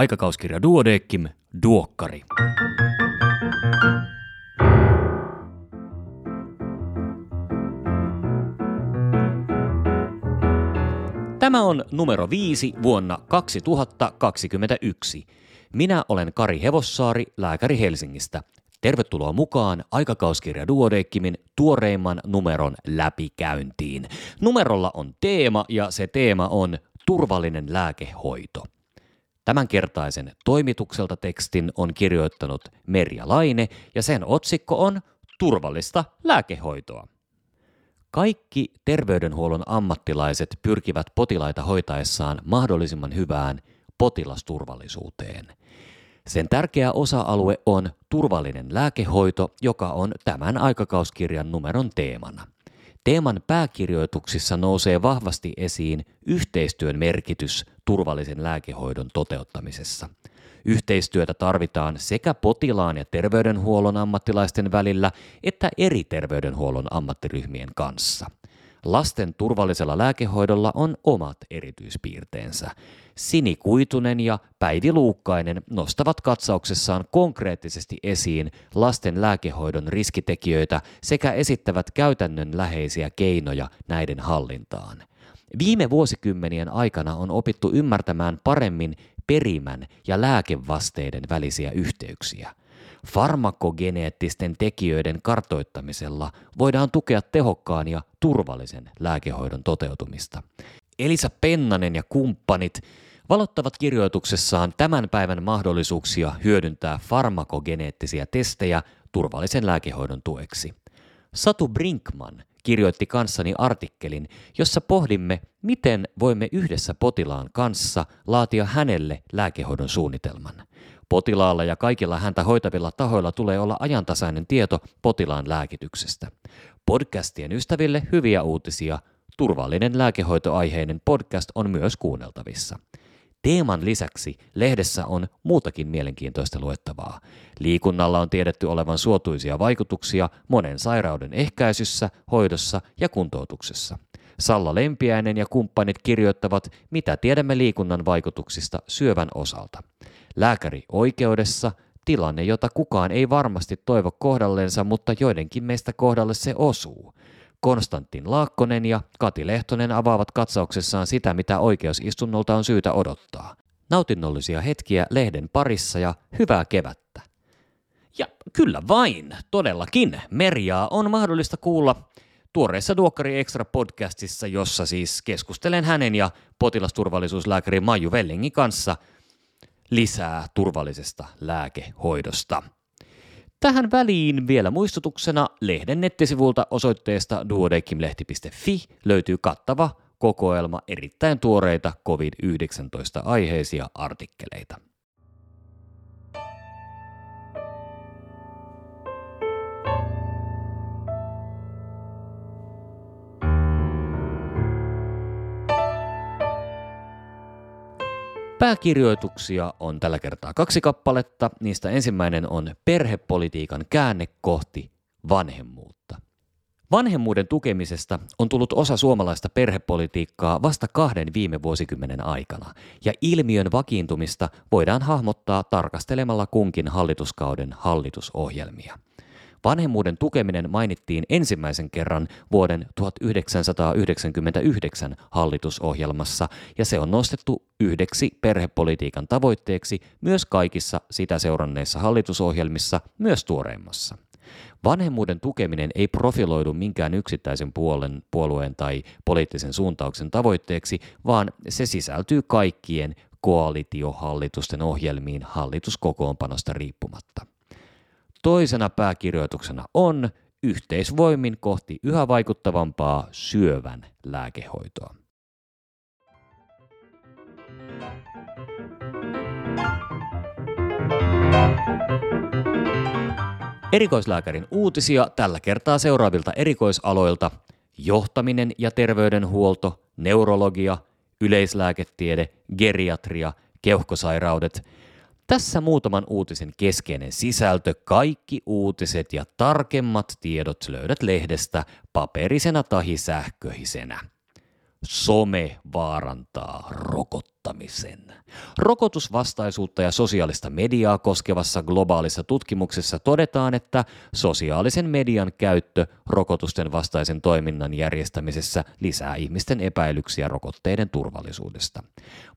Aikakauskirja Duodeckim, Duokkari. Tämä on numero viisi vuonna 2021. Minä olen Kari Hevossaari, lääkäri Helsingistä. Tervetuloa mukaan aikakauskirja Duodeckimin tuoreimman numeron läpikäyntiin. Numerolla on teema ja se teema on turvallinen lääkehoito. Tämänkertaisen toimitukselta tekstin on kirjoittanut Merja Laine ja sen otsikko on Turvallista lääkehoitoa. Kaikki terveydenhuollon ammattilaiset pyrkivät potilaita hoitaessaan mahdollisimman hyvään potilasturvallisuuteen. Sen tärkeä osa-alue on turvallinen lääkehoito, joka on tämän aikakauskirjan numeron teemana. Teeman pääkirjoituksissa nousee vahvasti esiin yhteistyön merkitys turvallisen lääkehoidon toteuttamisessa. Yhteistyötä tarvitaan sekä potilaan ja terveydenhuollon ammattilaisten välillä että eri terveydenhuollon ammattiryhmien kanssa. Lasten turvallisella lääkehoidolla on omat erityispiirteensä. Sini Kuitunen ja Päivi Luukkainen nostavat katsauksessaan konkreettisesti esiin lasten lääkehoidon riskitekijöitä sekä esittävät käytännönläheisiä keinoja näiden hallintaan. Viime vuosikymmenien aikana on opittu ymmärtämään paremmin perimän ja lääkevasteiden välisiä yhteyksiä. Farmakogeneettisten tekijöiden kartoittamisella voidaan tukea tehokkaan ja turvallisen lääkehoidon toteutumista. Elisa Pennanen ja kumppanit valottavat kirjoituksessaan tämän päivän mahdollisuuksia hyödyntää farmakogeneettisiä testejä turvallisen lääkehoidon tueksi. Satu Brinkman kirjoitti kanssani artikkelin, jossa pohdimme, miten voimme yhdessä potilaan kanssa laatia hänelle lääkehoidon suunnitelman. Potilaalla ja kaikilla häntä hoitavilla tahoilla tulee olla ajantasainen tieto potilaan lääkityksestä. Podcastien ystäville hyviä uutisia. Turvallinen lääkehoitoaiheinen podcast on myös kuunneltavissa. Teeman lisäksi lehdessä on muutakin mielenkiintoista luettavaa. Liikunnalla on tiedetty olevan suotuisia vaikutuksia monen sairauden ehkäisyssä, hoidossa ja kuntoutuksessa. Salla Lempiäinen ja kumppanit kirjoittavat, mitä tiedämme liikunnan vaikutuksista syövän osalta. Lääkäri oikeudessa, tilanne, jota kukaan ei varmasti toivo kohdallensa, mutta joidenkin meistä kohdalle se osuu. Konstantin Laakkonen ja Kati Lehtonen avaavat katsauksessaan sitä, mitä oikeusistunnolta on syytä odottaa. Nautinnollisia hetkiä lehden parissa ja hyvää kevättä. Ja kyllä vain, todellakin, Merjaa on mahdollista kuulla tuoreessa Duokkari Extra podcastissa, jossa siis keskustelen hänen ja potilasturvallisuuslääkäri Maiju Vellingin kanssa lisää turvallisesta lääkehoidosta. Tähän väliin vielä muistutuksena lehden nettisivulta osoitteesta duodekimlehti.fi löytyy kattava kokoelma erittäin tuoreita COVID-19 aiheisia artikkeleita. Pääkirjoituksia on tällä kertaa kaksi kappaletta. Niistä ensimmäinen on perhepolitiikan käänne kohti vanhemmuutta. Vanhemmuuden tukemisesta on tullut osa suomalaista perhepolitiikkaa vasta kahden viime vuosikymmenen aikana, ja ilmiön vakiintumista voidaan hahmottaa tarkastelemalla kunkin hallituskauden hallitusohjelmia – Vanhemmuuden tukeminen mainittiin ensimmäisen kerran vuoden 1999 hallitusohjelmassa ja se on nostettu yhdeksi perhepolitiikan tavoitteeksi myös kaikissa sitä seuranneissa hallitusohjelmissa, myös tuoreimmassa. Vanhemmuuden tukeminen ei profiloidu minkään yksittäisen puolen, puolueen tai poliittisen suuntauksen tavoitteeksi, vaan se sisältyy kaikkien koalitiohallitusten ohjelmiin hallituskokoonpanosta riippumatta. Toisena pääkirjoituksena on yhteisvoimin kohti yhä vaikuttavampaa syövän lääkehoitoa. Erikoislääkärin uutisia tällä kertaa seuraavilta erikoisaloilta johtaminen ja terveydenhuolto, neurologia, yleislääketiede, geriatria, keuhkosairaudet – tässä muutaman uutisen keskeinen sisältö. Kaikki uutiset ja tarkemmat tiedot löydät lehdestä paperisena tai sähköisenä. Some vaarantaa rokotteet. Rokottamisen. Rokotusvastaisuutta ja sosiaalista mediaa koskevassa globaalissa tutkimuksessa todetaan, että sosiaalisen median käyttö rokotusten vastaisen toiminnan järjestämisessä lisää ihmisten epäilyksiä rokotteiden turvallisuudesta.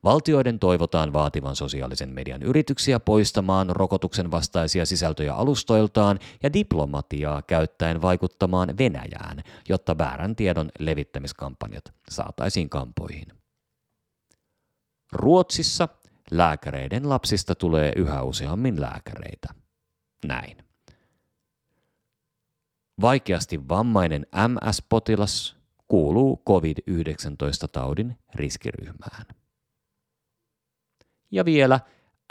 Valtioiden toivotaan vaativan sosiaalisen median yrityksiä poistamaan rokotuksen vastaisia sisältöjä alustoiltaan ja diplomatiaa käyttäen vaikuttamaan Venäjään, jotta väärän tiedon levittämiskampanjat saataisiin kampoihin. Ruotsissa lääkäreiden lapsista tulee yhä useammin lääkäreitä. Näin. Vaikeasti vammainen MS-potilas kuuluu COVID-19-taudin riskiryhmään. Ja vielä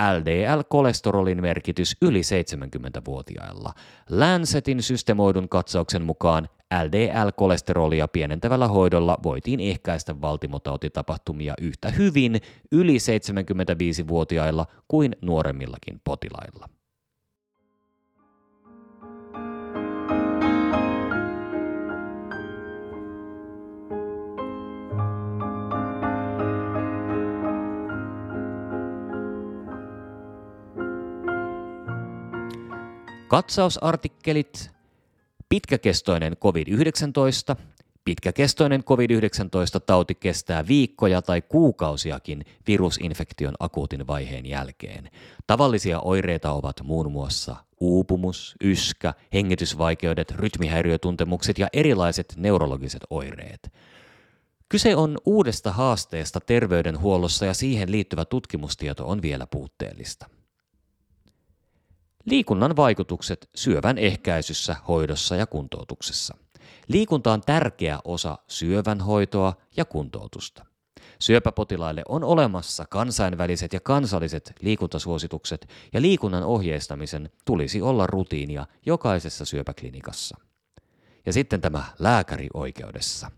LDL-kolesterolin merkitys yli 70-vuotiailla. Lancetin systemoidun katsauksen mukaan LDL-kolesterolia pienentävällä hoidolla voitiin ehkäistä valtimotautitapahtumia yhtä hyvin yli 75-vuotiailla kuin nuoremmillakin potilailla. Katsausartikkelit Pitkäkestoinen COVID-19. Pitkäkestoinen COVID-19-tauti kestää viikkoja tai kuukausiakin virusinfektion akuutin vaiheen jälkeen. Tavallisia oireita ovat muun muassa uupumus, yskä, hengitysvaikeudet, rytmihäiriötuntemukset ja erilaiset neurologiset oireet. Kyse on uudesta haasteesta terveydenhuollossa ja siihen liittyvä tutkimustieto on vielä puutteellista. Liikunnan vaikutukset syövän ehkäisyssä, hoidossa ja kuntoutuksessa. Liikunta on tärkeä osa syövän hoitoa ja kuntoutusta. Syöpäpotilaille on olemassa kansainväliset ja kansalliset liikuntasuositukset ja liikunnan ohjeistamisen tulisi olla rutiinia jokaisessa syöpäklinikassa. Ja sitten tämä lääkärioikeudessa.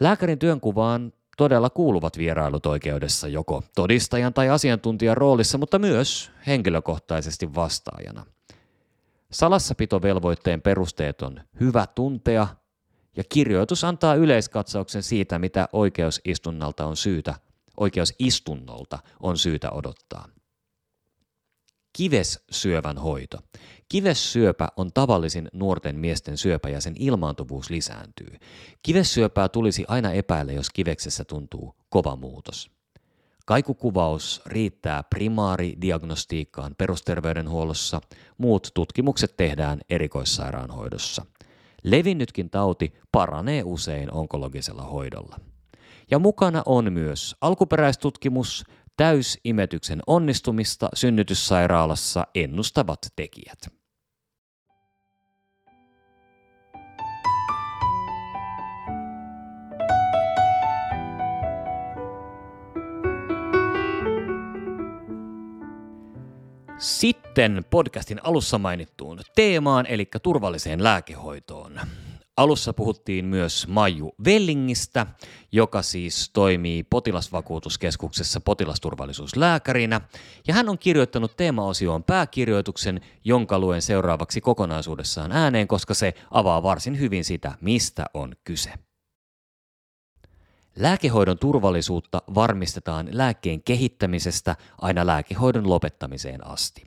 Lääkärin työnkuvaan todella kuuluvat vierailut oikeudessa joko todistajan tai asiantuntijan roolissa, mutta myös henkilökohtaisesti vastaajana. Salassapitovelvoitteen perusteet on hyvä tuntea ja kirjoitus antaa yleiskatsauksen siitä, mitä oikeusistunnalta on syytä, oikeusistunnolta on syytä odottaa. Kivessyövän hoito. Kivessyöpä on tavallisin nuorten miesten syöpä ja sen ilmaantuvuus lisääntyy. Kivessyöpää tulisi aina epäillä, jos kiveksessä tuntuu kova muutos. Kaikukuvaus riittää primaaridiagnostiikkaan perusterveydenhuollossa, muut tutkimukset tehdään erikoissairaanhoidossa. Levinnytkin tauti paranee usein onkologisella hoidolla. Ja mukana on myös alkuperäistutkimus, täysimetyksen onnistumista synnytyssairaalassa ennustavat tekijät. Sitten podcastin alussa mainittuun teemaan, eli turvalliseen lääkehoitoon. Alussa puhuttiin myös Maiju Vellingistä, joka siis toimii potilasvakuutuskeskuksessa potilasturvallisuuslääkärinä, ja hän on kirjoittanut teemaosioon pääkirjoituksen, jonka luen seuraavaksi kokonaisuudessaan ääneen, koska se avaa varsin hyvin sitä, mistä on kyse. Lääkehoidon turvallisuutta varmistetaan lääkkeen kehittämisestä aina lääkehoidon lopettamiseen asti.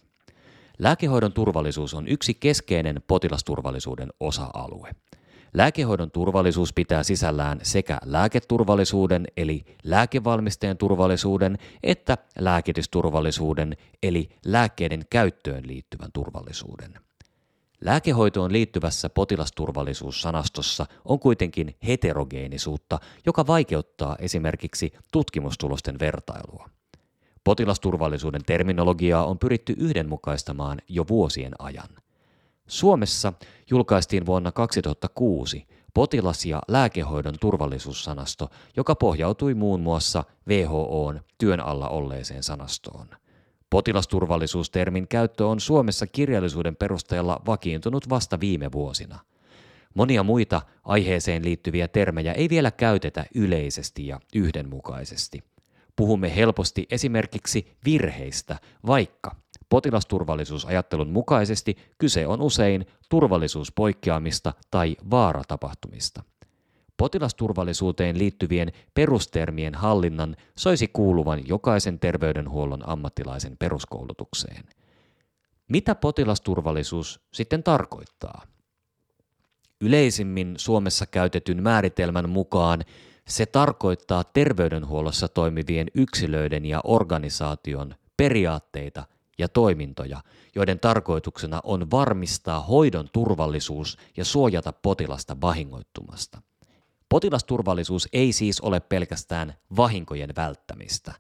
Lääkehoidon turvallisuus on yksi keskeinen potilasturvallisuuden osa-alue. Lääkehoidon turvallisuus pitää sisällään sekä lääketurvallisuuden eli lääkevalmisteen turvallisuuden että lääkitysturvallisuuden eli lääkkeiden käyttöön liittyvän turvallisuuden. Lääkehoitoon liittyvässä potilasturvallisuussanastossa on kuitenkin heterogeenisuutta, joka vaikeuttaa esimerkiksi tutkimustulosten vertailua. Potilasturvallisuuden terminologiaa on pyritty yhdenmukaistamaan jo vuosien ajan. Suomessa julkaistiin vuonna 2006 potilas- ja lääkehoidon turvallisuussanasto, joka pohjautui muun muassa WHOn työn alla olleeseen sanastoon. Potilasturvallisuustermin käyttö on Suomessa kirjallisuuden perusteella vakiintunut vasta viime vuosina. Monia muita aiheeseen liittyviä termejä ei vielä käytetä yleisesti ja yhdenmukaisesti. Puhumme helposti esimerkiksi virheistä, vaikka Potilasturvallisuusajattelun mukaisesti kyse on usein turvallisuuspoikkeamista tai vaaratapahtumista. Potilasturvallisuuteen liittyvien perustermien hallinnan soisi kuuluvan jokaisen terveydenhuollon ammattilaisen peruskoulutukseen. Mitä potilasturvallisuus sitten tarkoittaa? Yleisimmin Suomessa käytetyn määritelmän mukaan se tarkoittaa terveydenhuollossa toimivien yksilöiden ja organisaation periaatteita ja toimintoja, joiden tarkoituksena on varmistaa hoidon turvallisuus ja suojata potilasta vahingoittumasta. Potilasturvallisuus ei siis ole pelkästään vahinkojen välttämistä.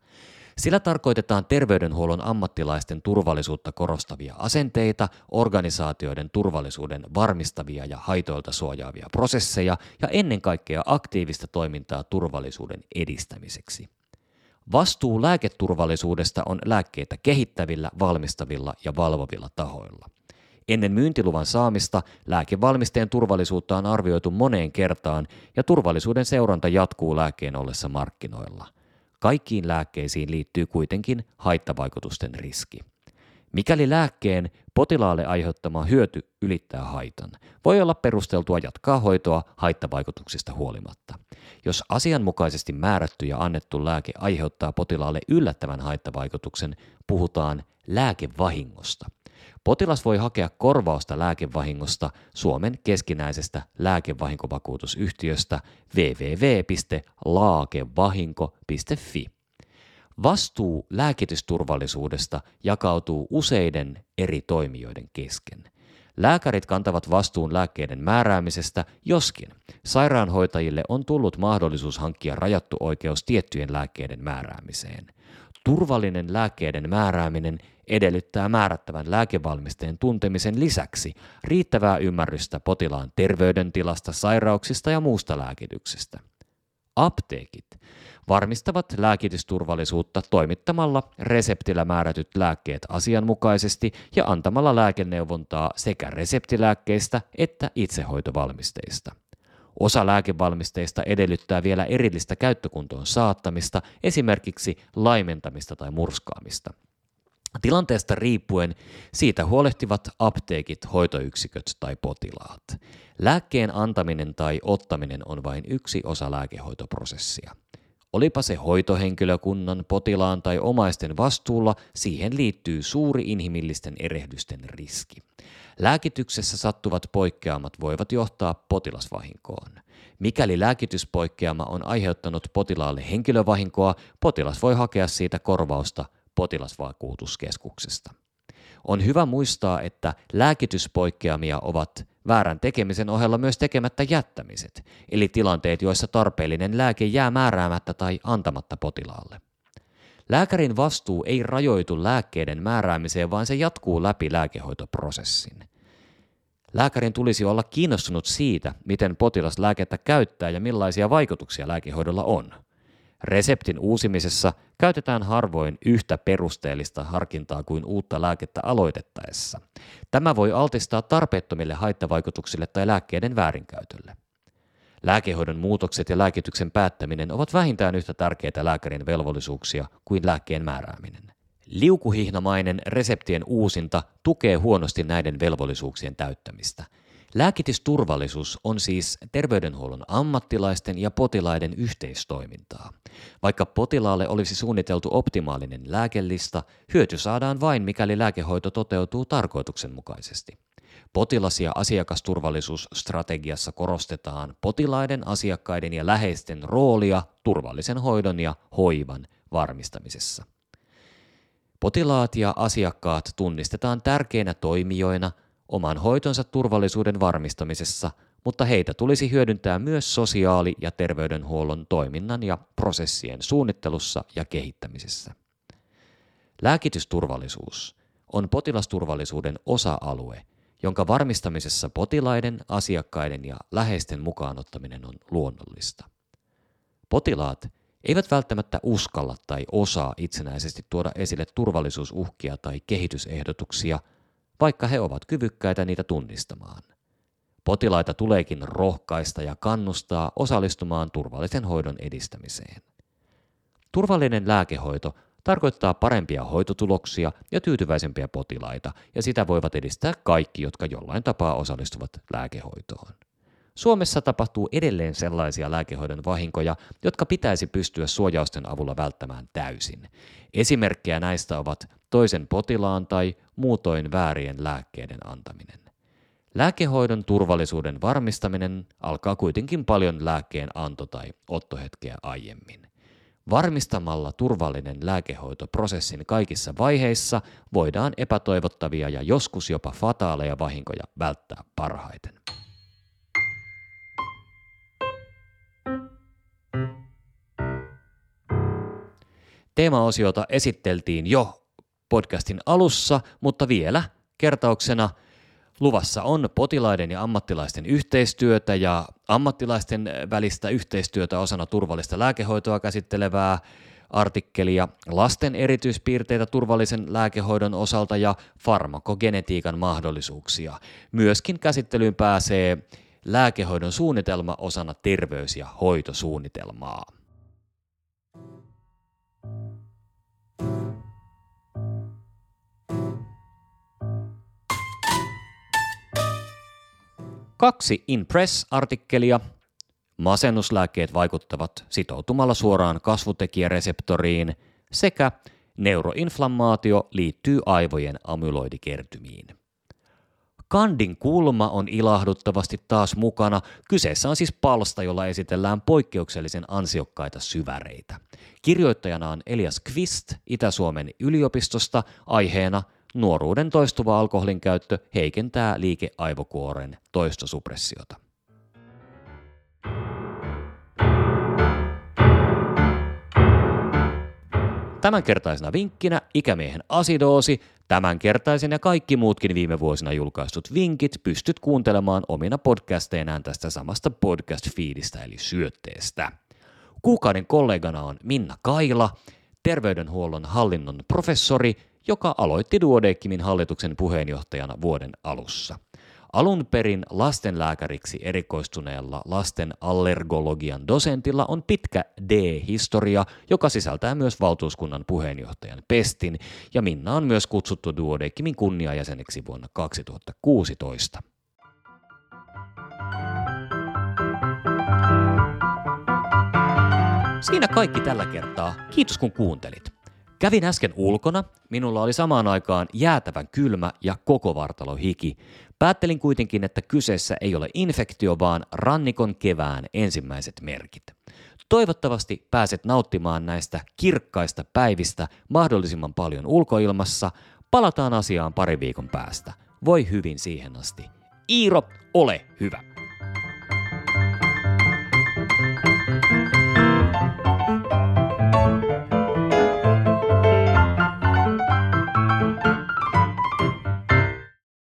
Sillä tarkoitetaan terveydenhuollon ammattilaisten turvallisuutta korostavia asenteita, organisaatioiden turvallisuuden varmistavia ja haitoilta suojaavia prosesseja ja ennen kaikkea aktiivista toimintaa turvallisuuden edistämiseksi. Vastuu lääketurvallisuudesta on lääkkeitä kehittävillä, valmistavilla ja valvovilla tahoilla. Ennen myyntiluvan saamista lääkevalmisteen turvallisuutta on arvioitu moneen kertaan ja turvallisuuden seuranta jatkuu lääkkeen ollessa markkinoilla. Kaikkiin lääkkeisiin liittyy kuitenkin haittavaikutusten riski. Mikäli lääkkeen potilaalle aiheuttama hyöty ylittää haitan, voi olla perusteltua jatkaa hoitoa haittavaikutuksista huolimatta. Jos asianmukaisesti määrätty ja annettu lääke aiheuttaa potilaalle yllättävän haittavaikutuksen, puhutaan lääkevahingosta. Potilas voi hakea korvausta lääkevahingosta Suomen keskinäisestä lääkevahinkovakuutusyhtiöstä www.laakevahinko.fi. Vastuu lääkitysturvallisuudesta jakautuu useiden eri toimijoiden kesken. Lääkärit kantavat vastuun lääkkeiden määräämisestä, joskin sairaanhoitajille on tullut mahdollisuus hankkia rajattu oikeus tiettyjen lääkkeiden määräämiseen. Turvallinen lääkkeiden määrääminen edellyttää määrättävän lääkevalmisteen tuntemisen lisäksi riittävää ymmärrystä potilaan terveydentilasta, sairauksista ja muusta lääkityksestä. Apteekit varmistavat lääkitysturvallisuutta toimittamalla reseptillä määrätyt lääkkeet asianmukaisesti ja antamalla lääkeneuvontaa sekä reseptilääkkeistä että itsehoitovalmisteista. Osa lääkevalmisteista edellyttää vielä erillistä käyttökuntoon saattamista, esimerkiksi laimentamista tai murskaamista. Tilanteesta riippuen siitä huolehtivat apteekit, hoitoyksiköt tai potilaat. Lääkkeen antaminen tai ottaminen on vain yksi osa lääkehoitoprosessia. Olipa se hoitohenkilökunnan, potilaan tai omaisten vastuulla, siihen liittyy suuri inhimillisten erehdysten riski. Lääkityksessä sattuvat poikkeamat voivat johtaa potilasvahinkoon. Mikäli lääkityspoikkeama on aiheuttanut potilaalle henkilövahinkoa, potilas voi hakea siitä korvausta potilasvakuutuskeskuksesta. On hyvä muistaa, että lääkityspoikkeamia ovat väärän tekemisen ohella myös tekemättä jättämiset, eli tilanteet, joissa tarpeellinen lääke jää määräämättä tai antamatta potilaalle. Lääkärin vastuu ei rajoitu lääkkeiden määräämiseen, vaan se jatkuu läpi lääkehoitoprosessin. Lääkärin tulisi olla kiinnostunut siitä, miten potilas lääkettä käyttää ja millaisia vaikutuksia lääkehoidolla on – Reseptin uusimisessa käytetään harvoin yhtä perusteellista harkintaa kuin uutta lääkettä aloitettaessa. Tämä voi altistaa tarpeettomille haittavaikutuksille tai lääkkeiden väärinkäytölle. Lääkehoidon muutokset ja lääkityksen päättäminen ovat vähintään yhtä tärkeitä lääkärin velvollisuuksia kuin lääkkeen määrääminen. Liukuhihnamainen reseptien uusinta tukee huonosti näiden velvollisuuksien täyttämistä – Lääkitysturvallisuus on siis terveydenhuollon ammattilaisten ja potilaiden yhteistoimintaa. Vaikka potilaalle olisi suunniteltu optimaalinen lääkelista, hyöty saadaan vain mikäli lääkehoito toteutuu tarkoituksenmukaisesti. Potilas- ja asiakasturvallisuusstrategiassa korostetaan potilaiden, asiakkaiden ja läheisten roolia turvallisen hoidon ja hoivan varmistamisessa. Potilaat ja asiakkaat tunnistetaan tärkeinä toimijoina – oman hoitonsa turvallisuuden varmistamisessa, mutta heitä tulisi hyödyntää myös sosiaali- ja terveydenhuollon toiminnan ja prosessien suunnittelussa ja kehittämisessä. Lääkitysturvallisuus on potilasturvallisuuden osa-alue, jonka varmistamisessa potilaiden, asiakkaiden ja läheisten mukaanottaminen on luonnollista. Potilaat eivät välttämättä uskalla tai osaa itsenäisesti tuoda esille turvallisuusuhkia tai kehitysehdotuksia – vaikka he ovat kyvykkäitä niitä tunnistamaan. Potilaita tuleekin rohkaista ja kannustaa osallistumaan turvallisen hoidon edistämiseen. Turvallinen lääkehoito tarkoittaa parempia hoitotuloksia ja tyytyväisempiä potilaita, ja sitä voivat edistää kaikki, jotka jollain tapaa osallistuvat lääkehoitoon. Suomessa tapahtuu edelleen sellaisia lääkehoidon vahinkoja, jotka pitäisi pystyä suojausten avulla välttämään täysin. Esimerkkejä näistä ovat toisen potilaan tai muutoin väärien lääkkeiden antaminen. Lääkehoidon turvallisuuden varmistaminen alkaa kuitenkin paljon lääkkeen anto- tai ottohetkeä aiemmin. Varmistamalla turvallinen lääkehoito prosessin kaikissa vaiheissa voidaan epätoivottavia ja joskus jopa fataaleja vahinkoja välttää parhaiten. Teemaosiota esitteltiin jo podcastin alussa, mutta vielä kertauksena luvassa on potilaiden ja ammattilaisten yhteistyötä ja ammattilaisten välistä yhteistyötä osana turvallista lääkehoitoa käsittelevää artikkelia, lasten erityispiirteitä turvallisen lääkehoidon osalta ja farmakogenetiikan mahdollisuuksia. Myöskin käsittelyyn pääsee lääkehoidon suunnitelma osana terveys- ja hoitosuunnitelmaa. Kaksi Impress-artikkelia. Masennuslääkkeet vaikuttavat sitoutumalla suoraan kasvutekijäreseptoriin sekä neuroinflammaatio liittyy aivojen amyloidikertymiin. Kandin kulma on ilahduttavasti taas mukana. Kyseessä on siis palsta, jolla esitellään poikkeuksellisen ansiokkaita syväreitä. Kirjoittajana on Elias Kvist Itä-Suomen yliopistosta aiheena – nuoruuden toistuva alkoholin käyttö heikentää liikeaivokuoren toistosupressiota. Tämänkertaisena vinkkinä ikämiehen asidoosi, tämänkertaisen ja kaikki muutkin viime vuosina julkaistut vinkit pystyt kuuntelemaan omina podcasteinaan tästä samasta podcast-fiidistä eli syötteestä. Kuukauden kollegana on Minna Kaila, terveydenhuollon hallinnon professori joka aloitti Duodeckimin hallituksen puheenjohtajana vuoden alussa. Alun perin lastenlääkäriksi erikoistuneella lasten allergologian dosentilla on pitkä D-historia, joka sisältää myös valtuuskunnan puheenjohtajan pestin, ja Minna on myös kutsuttu Duodeckimin kunniajäseneksi vuonna 2016. Siinä kaikki tällä kertaa. Kiitos kun kuuntelit. Kävin äsken ulkona, minulla oli samaan aikaan jäätävän kylmä ja koko vartalo hiki. Päättelin kuitenkin, että kyseessä ei ole infektio, vaan rannikon kevään ensimmäiset merkit. Toivottavasti pääset nauttimaan näistä kirkkaista päivistä mahdollisimman paljon ulkoilmassa. Palataan asiaan pari viikon päästä. Voi hyvin siihen asti. Iiro, ole hyvä!